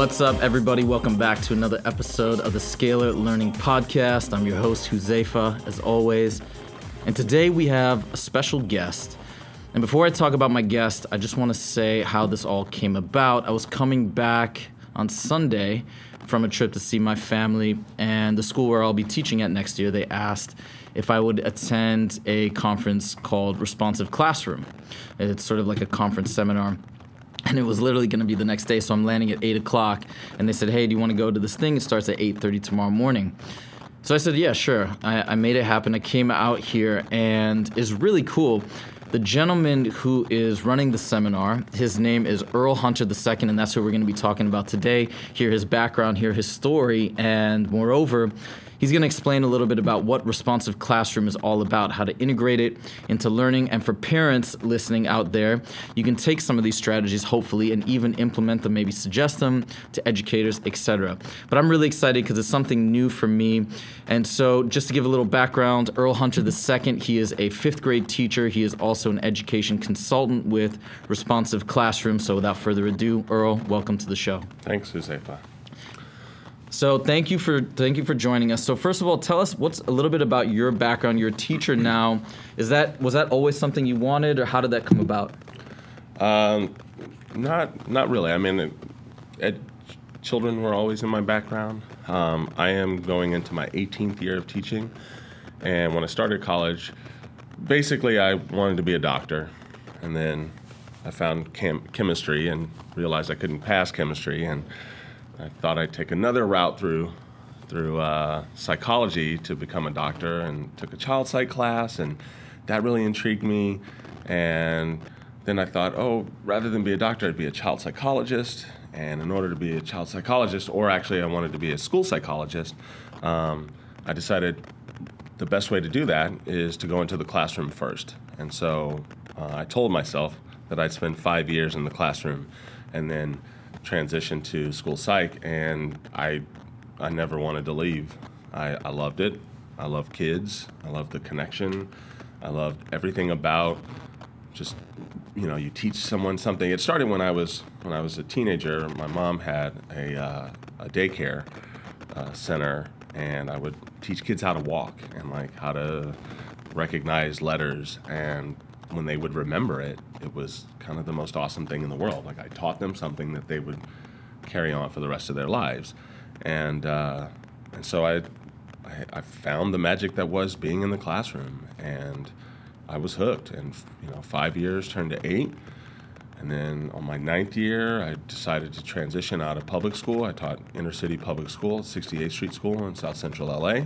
What's up, everybody? Welcome back to another episode of the Scalar Learning Podcast. I'm your host, Huzefa, as always. And today we have a special guest. And before I talk about my guest, I just want to say how this all came about. I was coming back on Sunday from a trip to see my family, and the school where I'll be teaching at next year, they asked if I would attend a conference called Responsive Classroom. It's sort of like a conference seminar and it was literally going to be the next day so i'm landing at 8 o'clock and they said hey do you want to go to this thing? It starts at 8.30 tomorrow morning. So i said yeah sure. I, I made it happen. I came out here and it's really cool. The gentleman who is running the seminar his name is earl hunter ii and that's who we're going to be talking about today. Hear his background hear his story and moreover He's going to explain a little bit about what responsive classroom is all about, how to integrate it into learning. And for parents listening out there, you can take some of these strategies, hopefully, and even implement them, maybe suggest them to educators, etc. But I'm really excited because it's something new for me. And so, just to give a little background, Earl Hunter II, he is a fifth grade teacher. He is also an education consultant with Responsive Classroom. So, without further ado, Earl, welcome to the show. Thanks, Huzefa. So thank you for thank you for joining us. So first of all, tell us what's a little bit about your background. You're a teacher now. Is that was that always something you wanted, or how did that come about? Um, not not really. I mean, it, ed, children were always in my background. Um, I am going into my 18th year of teaching, and when I started college, basically I wanted to be a doctor, and then I found chem- chemistry and realized I couldn't pass chemistry and I thought I'd take another route through through uh, psychology to become a doctor, and took a child psych class, and that really intrigued me. And then I thought, oh, rather than be a doctor, I'd be a child psychologist. And in order to be a child psychologist, or actually I wanted to be a school psychologist, um, I decided the best way to do that is to go into the classroom first. And so uh, I told myself that I'd spend five years in the classroom and then transition to school psych, and I, I never wanted to leave. I, I loved it. I love kids. I love the connection. I loved everything about just you know you teach someone something. It started when I was when I was a teenager. My mom had a, uh, a daycare uh, center, and I would teach kids how to walk and like how to recognize letters and when they would remember it, it was kind of the most awesome thing in the world. Like I taught them something that they would carry on for the rest of their lives, and uh, and so I, I, I found the magic that was being in the classroom, and I was hooked. And you know, five years turned to eight, and then on my ninth year, I decided to transition out of public school. I taught inner city public school, 68th Street School in South Central LA.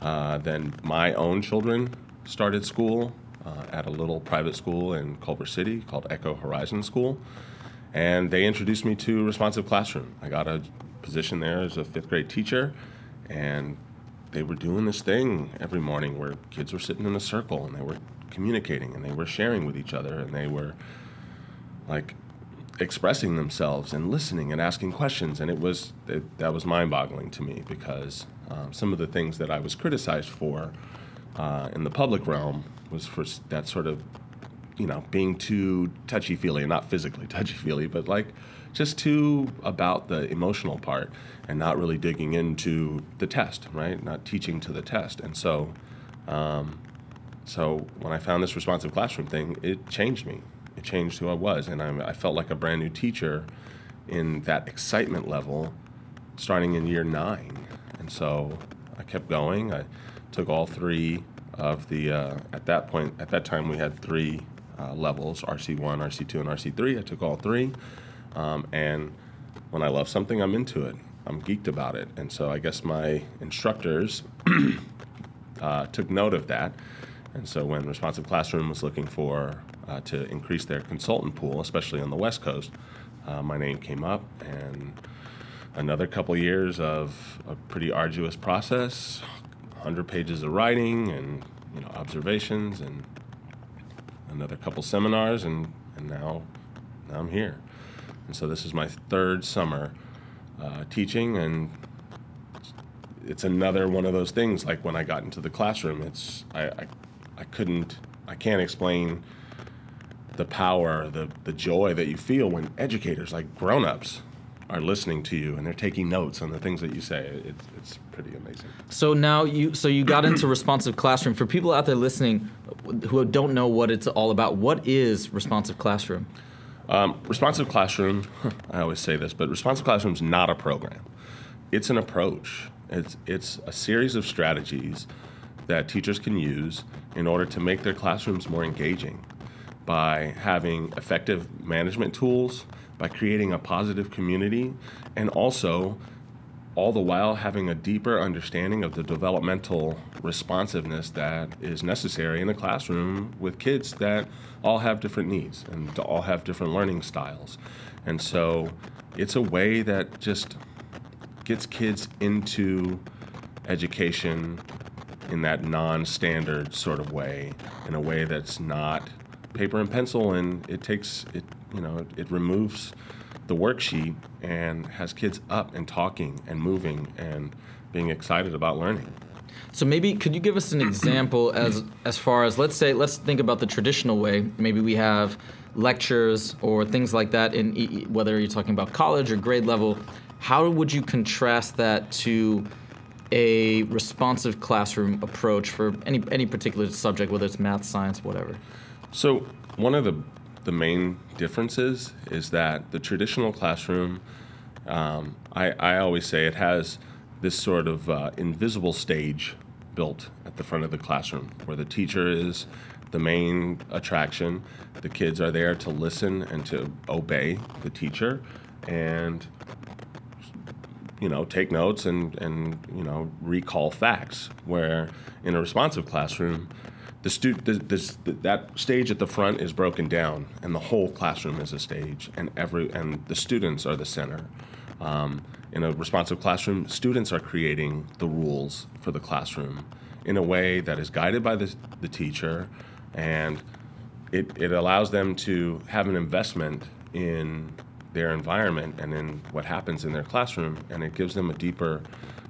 Uh, then my own children started school uh, at a little private school in Culver City called Echo Horizon School. And they introduced me to Responsive Classroom. I got a position there as a fifth grade teacher, and they were doing this thing every morning where kids were sitting in a circle and they were communicating and they were sharing with each other and they were like expressing themselves and listening and asking questions and it was it, that was mind-boggling to me because um, some of the things that I was criticized for uh, in the public realm was for that sort of, you know, being too touchy feely, not physically touchy feely, but like just too about the emotional part and not really digging into the test, right? Not teaching to the test. And so, um, so when I found this responsive classroom thing, it changed me. It changed who I was, and I, I felt like a brand new teacher in that excitement level starting in year nine. And so I kept going. I took all three of the uh, at that point at that time we had three uh, levels RC1, RC2, and RC3. I took all three, um, and when I love something, I'm into it. I'm geeked about it, and so I guess my instructors uh, took note of that. And so when Responsive Classroom was looking for uh, to increase their consultant pool, especially on the West Coast, uh, my name came up, and another couple years of a pretty arduous process, 100 pages of writing and you know observations, and another couple seminars, and, and now, now I'm here. And so this is my third summer uh, teaching, and it's another one of those things. Like when I got into the classroom, it's I, I, I couldn't, I can't explain the power, the the joy that you feel when educators, like grown-ups, are listening to you and they're taking notes on the things that you say. It's it's pretty amazing. So now you so you got into responsive classroom. For people out there listening who don't know what it's all about, what is responsive classroom? Um, responsive classroom, I always say this, but responsive classroom is not a program. It's an approach. It's it's a series of strategies that teachers can use in order to make their classrooms more engaging by having effective management tools, by creating a positive community, and also all the while having a deeper understanding of the developmental responsiveness that is necessary in a classroom with kids that all have different needs and all have different learning styles. And so it's a way that just gets kids into education in that non standard sort of way, in a way that's not paper and pencil and it takes it you know it removes the worksheet and has kids up and talking and moving and being excited about learning. So maybe could you give us an example as as far as let's say let's think about the traditional way. Maybe we have lectures or things like that in e- whether you're talking about college or grade level. How would you contrast that to a responsive classroom approach for any any particular subject, whether it's math, science, whatever? So one of the the main differences is that the traditional classroom, um, I, I always say it has this sort of uh, invisible stage built at the front of the classroom where the teacher is the main attraction. The kids are there to listen and to obey the teacher and you know take notes and and you know recall facts where in a responsive classroom the stu- the, the, that stage at the front is broken down, and the whole classroom is a stage, and every and the students are the center. Um, in a responsive classroom, students are creating the rules for the classroom in a way that is guided by the, the teacher, and it, it allows them to have an investment in their environment and in what happens in their classroom, and it gives them a deeper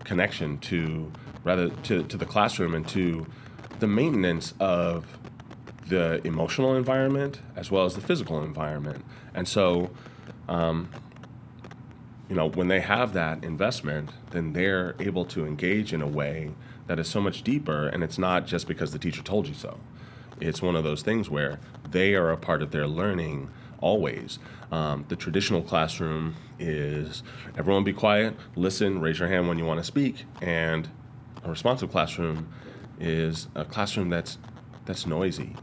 connection to rather to, to the classroom and to the maintenance of the emotional environment as well as the physical environment. And so, um, you know, when they have that investment, then they're able to engage in a way that is so much deeper, and it's not just because the teacher told you so. It's one of those things where they are a part of their learning always. Um, the traditional classroom is everyone be quiet, listen, raise your hand when you want to speak, and a responsive classroom is a classroom that's that's noisy,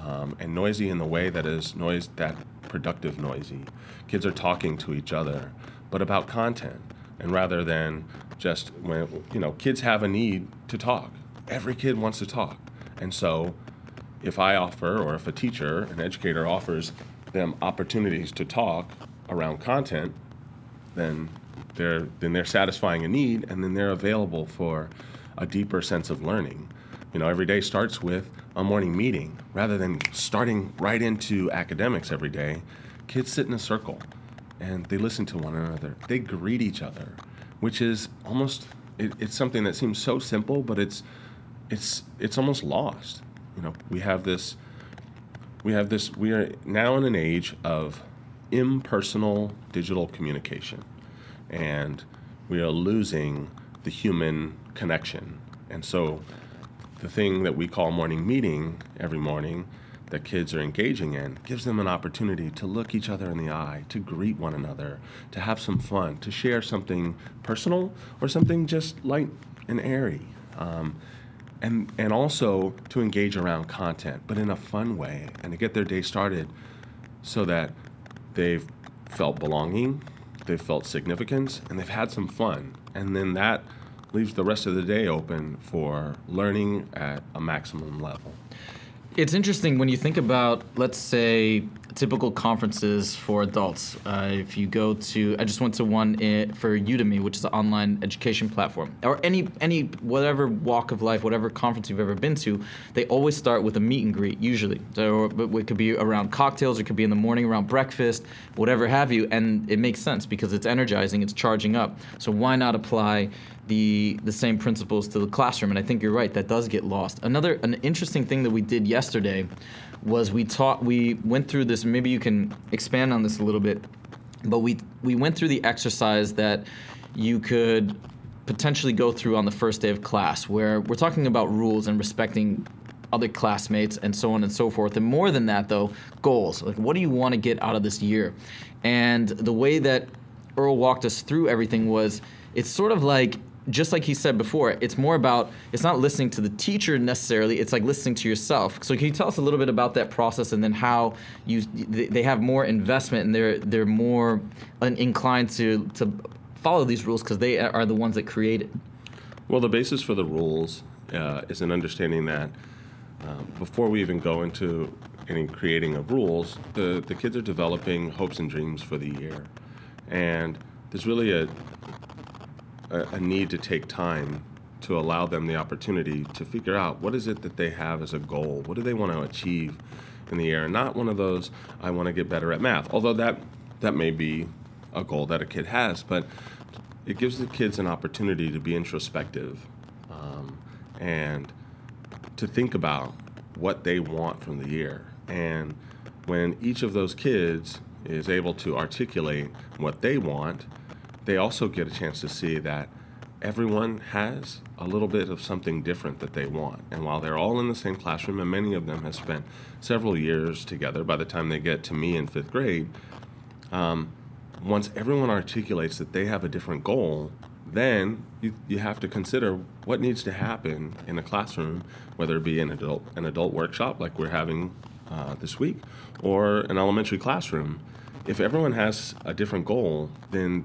um, and noisy in the way that is noise that productive noisy. Kids are talking to each other, but about content, and rather than just when you know kids have a need to talk. Every kid wants to talk, and so if I offer or if a teacher, an educator offers them opportunities to talk around content, then they're then they're satisfying a need, and then they're available for a deeper sense of learning. You know, every day starts with a morning meeting rather than starting right into academics every day. Kids sit in a circle and they listen to one another. They greet each other, which is almost it, it's something that seems so simple, but it's it's it's almost lost. You know, we have this we have this we are now in an age of impersonal digital communication and we are losing the human connection. And so the thing that we call morning meeting every morning that kids are engaging in gives them an opportunity to look each other in the eye, to greet one another, to have some fun, to share something personal or something just light and airy. Um, and, and also to engage around content, but in a fun way, and to get their day started so that they've felt belonging, they've felt significance, and they've had some fun. And then that leaves the rest of the day open for learning at a maximum level. It's interesting when you think about, let's say, typical conferences for adults. Uh, if you go to, I just went to one in, for Udemy, which is an online education platform, or any any whatever walk of life, whatever conference you've ever been to, they always start with a meet and greet usually. So it could be around cocktails, it could be in the morning around breakfast, whatever have you, and it makes sense because it's energizing, it's charging up. So why not apply the the same principles to the classroom? And I think you're right, that does get lost. Another an interesting thing that we did yesterday was we taught we went through this maybe you can expand on this a little bit but we we went through the exercise that you could potentially go through on the first day of class where we're talking about rules and respecting other classmates and so on and so forth and more than that though goals like what do you want to get out of this year and the way that earl walked us through everything was it's sort of like just like he said before, it's more about it's not listening to the teacher necessarily. It's like listening to yourself. So can you tell us a little bit about that process and then how you they have more investment and they're they're more inclined to to follow these rules because they are the ones that create it. Well, the basis for the rules uh, is an understanding that um, before we even go into any creating of rules, the the kids are developing hopes and dreams for the year, and there's really a a, a need to take time to allow them the opportunity to figure out what is it that they have as a goal. What do they want to achieve in the year? Not one of those I want to get better at math. Although that that may be a goal that a kid has, but it gives the kids an opportunity to be introspective um, and to think about what they want from the year. And when each of those kids is able to articulate what they want, they also get a chance to see that everyone has a little bit of something different that they want. And while they're all in the same classroom, and many of them have spent several years together by the time they get to me in fifth grade, um, once everyone articulates that they have a different goal, then you, you have to consider what needs to happen in a classroom, whether it be an adult, an adult workshop like we're having uh, this week, or an elementary classroom. If everyone has a different goal, then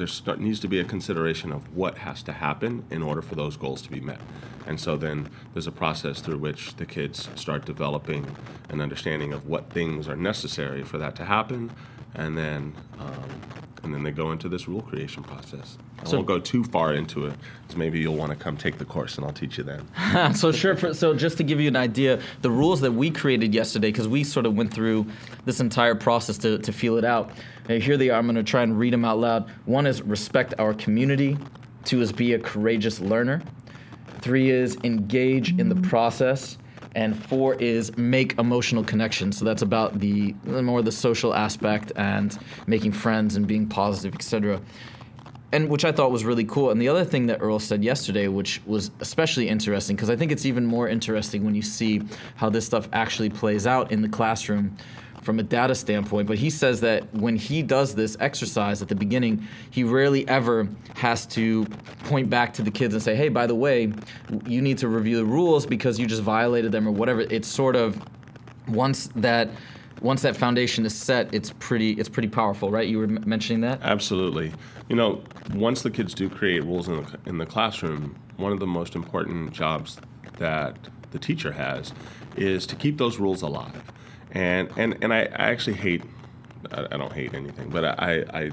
there needs to be a consideration of what has to happen in order for those goals to be met. And so then there's a process through which the kids start developing an understanding of what things are necessary for that to happen, and then um, and then they go into this rule creation process. I so, won't go too far into it, because maybe you'll want to come take the course, and I'll teach you then. so sure. For, so just to give you an idea, the rules that we created yesterday, because we sort of went through this entire process to, to feel it out. And here they are. I'm going to try and read them out loud. One is respect our community. Two is be a courageous learner. Three is engage in the process and four is make emotional connections. So that's about the more the social aspect and making friends and being positive, etc. And which I thought was really cool. And the other thing that Earl said yesterday, which was especially interesting, because I think it's even more interesting when you see how this stuff actually plays out in the classroom from a data standpoint, but he says that when he does this exercise at the beginning, he rarely ever has to point back to the kids and say, hey, by the way, you need to review the rules because you just violated them or whatever. It's sort of once that once that foundation is set, it's pretty it's pretty powerful, right? You were m- mentioning that. Absolutely. You know, once the kids do create rules in the, in the classroom, one of the most important jobs that the teacher has is to keep those rules alive and and and I, I actually hate I, I, don't hate anything, but I, I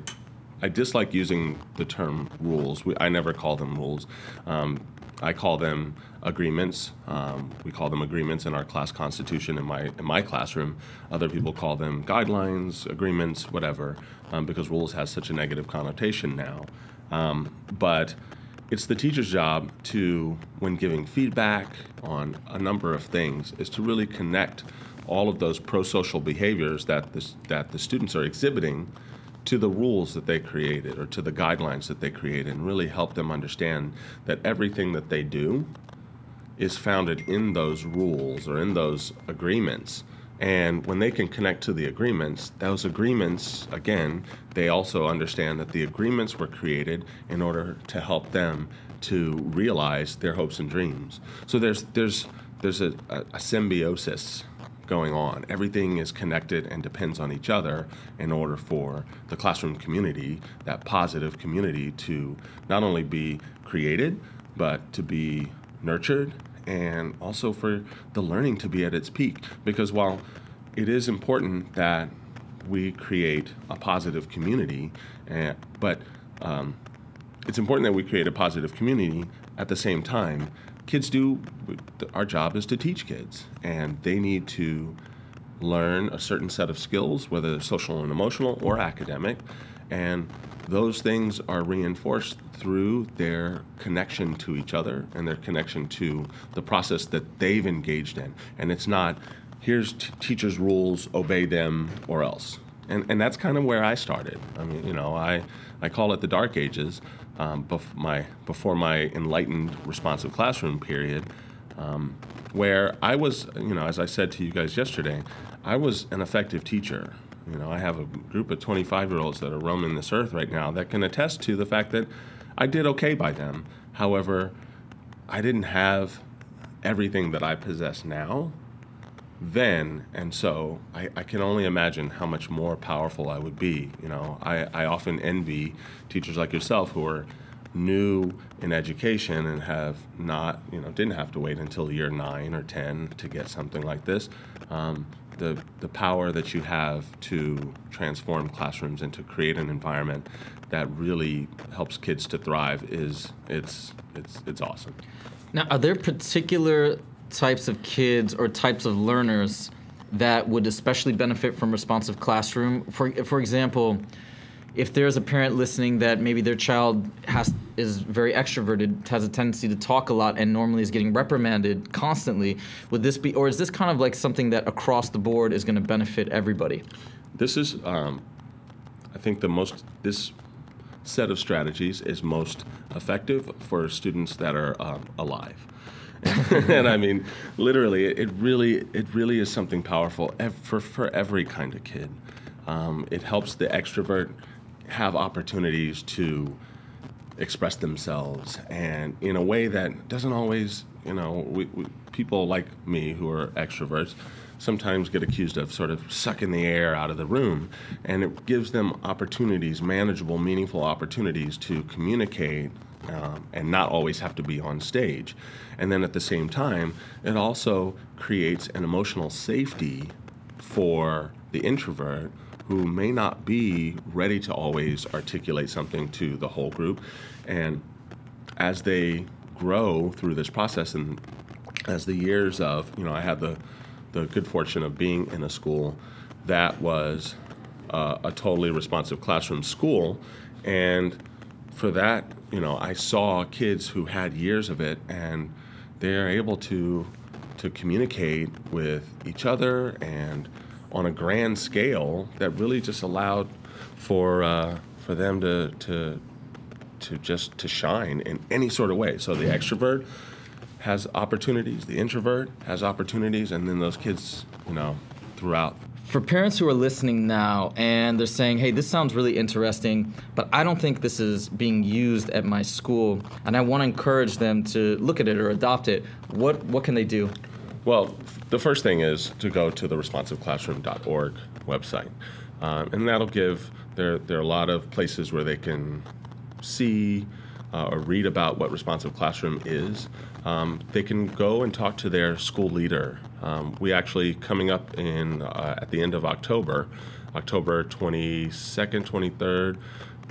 I dislike using the term rules. We, I never call them rules. Um, I call them agreements. Um, we call them agreements in our class constitution in my in my classroom. Other people call them guidelines, agreements, whatever, um, because rules has such a negative connotation now. Um, but it's the teacher's job to, when giving feedback on a number of things, is to really connect all of those pro-social behaviors that the, that the students are exhibiting to the rules that they created or to the guidelines that they created and really help them understand that everything that they do is founded in those rules or in those agreements. And when they can connect to the agreements, those agreements, again, they also understand that the agreements were created in order to help them to realize their hopes and dreams. So there's there's there's a, a, a symbiosis going on. Everything is connected and depends on each other in order for the classroom community, that positive community, to not only be created, but to be nurtured and also for the learning to be at its peak. Because while it is important that we create a positive community, and, but um, it's important that we create a positive community at the same time. Kids do, our job is to teach kids, and they need to learn a certain set of skills, whether they're social and emotional or academic, and those things are reinforced through their connection to each other and their connection to the process that they've engaged in. And it's not, here's t- teachers' rules, obey them, or else. And, and that's kind of where I started. I mean, you know, I, I call it the dark ages, um, bef- my, before my enlightened responsive classroom period, um, where I was, you know, as I said to you guys yesterday, I was an effective teacher. You know, I have a group of 25 year olds that are roaming this earth right now that can attest to the fact that I did okay by them. However, I didn't have everything that I possess now then, and so I, I, can only imagine how much more powerful I would be. You know, I, I often envy teachers like yourself who are new in education and have not, you know, didn't have to wait until year nine or 10 to get something like this. Um, the, the power that you have to transform classrooms and to create an environment that really helps kids to thrive is it's it's it's awesome. Now, are there particular types of kids or types of learners that would especially benefit from responsive classroom? For for example, if there's a parent listening that maybe their child has is very extroverted, has a tendency to talk a lot, and normally is getting reprimanded constantly, would this be, or is this kind of like something that across the board is going to benefit everybody? This is, um, I think, the most this set of strategies is most effective for students that are um, alive. and I mean, literally, it really, it really is something powerful for for every kind of kid. Um, it helps the extrovert have opportunities to express themselves and in a way that doesn't always you know we, we, people like me who are extroverts sometimes get accused of sort of sucking the air out of the room and it gives them opportunities manageable meaningful opportunities to communicate um, and not always have to be on stage and then at the same time it also creates an emotional safety for the introvert who may not be ready to always articulate something to the whole group. And as they grow through this process and as the years of, you know, I had the, the good fortune of being in a school that was uh, a totally responsive classroom school. And for that, you know, I saw kids who had years of it and they're able to to communicate with each other and on a grand scale that really just allowed for uh, for them to to to just to shine in any sort of way. So the extrovert has opportunities, the introvert has opportunities, and then those kids, you know, throughout. For parents who are listening now and they're saying, "Hey, this sounds really interesting, but I don't think this is being used at my school," and I want to encourage them to look at it or adopt it. What what can they do? Well, the first thing is to go to the responsiveclassroom.org website, um, and that'll give there there are a lot of places where they can see uh, or read about what responsive classroom is. Um, they can go and talk to their school leader. Um, we actually coming up in uh, at the end of October, October 22nd, 23rd.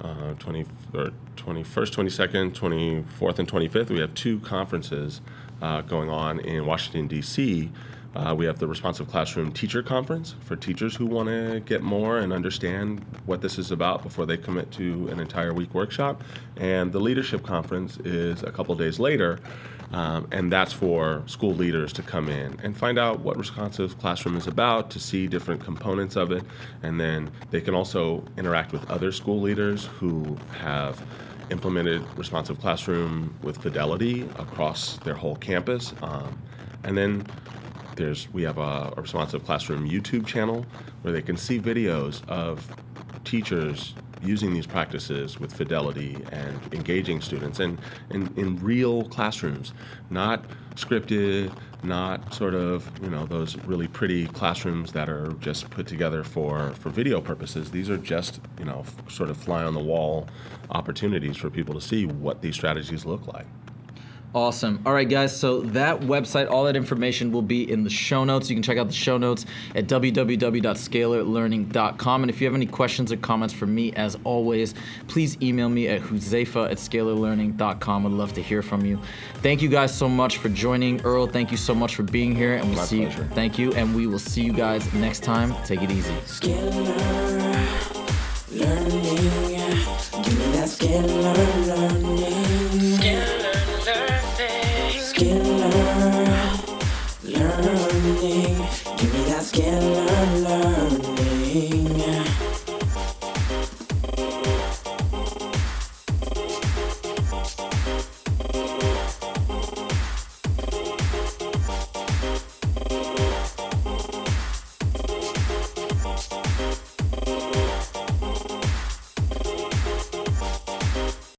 Uh, 20 or 21st, 22nd, 24th, and 25th. We have two conferences uh, going on in Washington, D.C. Uh, we have the Responsive Classroom Teacher Conference for teachers who want to get more and understand what this is about before they commit to an entire week workshop. And the Leadership Conference is a couple days later, um, and that's for school leaders to come in and find out what Responsive Classroom is about, to see different components of it, and then they can also interact with other school leaders who have implemented responsive classroom with fidelity across their whole campus. Um, and then there's we have a, a, responsive classroom YouTube channel where they can see videos of teachers using these practices with fidelity and engaging students and in, real classrooms, not scripted, not sort of you know those really pretty classrooms that are just put together for for video purposes. These are just you know sort of fly on the wall opportunities for people to see what these strategies look like. Awesome. All right, guys. So that website, all that information will be in the show notes. You can check out the show notes at www.scalarlearning.com. And if you have any questions or comments for me, as always, please email me at huzefa at scalarlearning.com. I'd love to hear from you. Thank you guys so much for joining. Earl, thank you so much for being here. And we'll My see pleasure. you. Thank you. And we will see you guys next time. Take it easy. Scalar learning. Give me that scalar learning. Learning.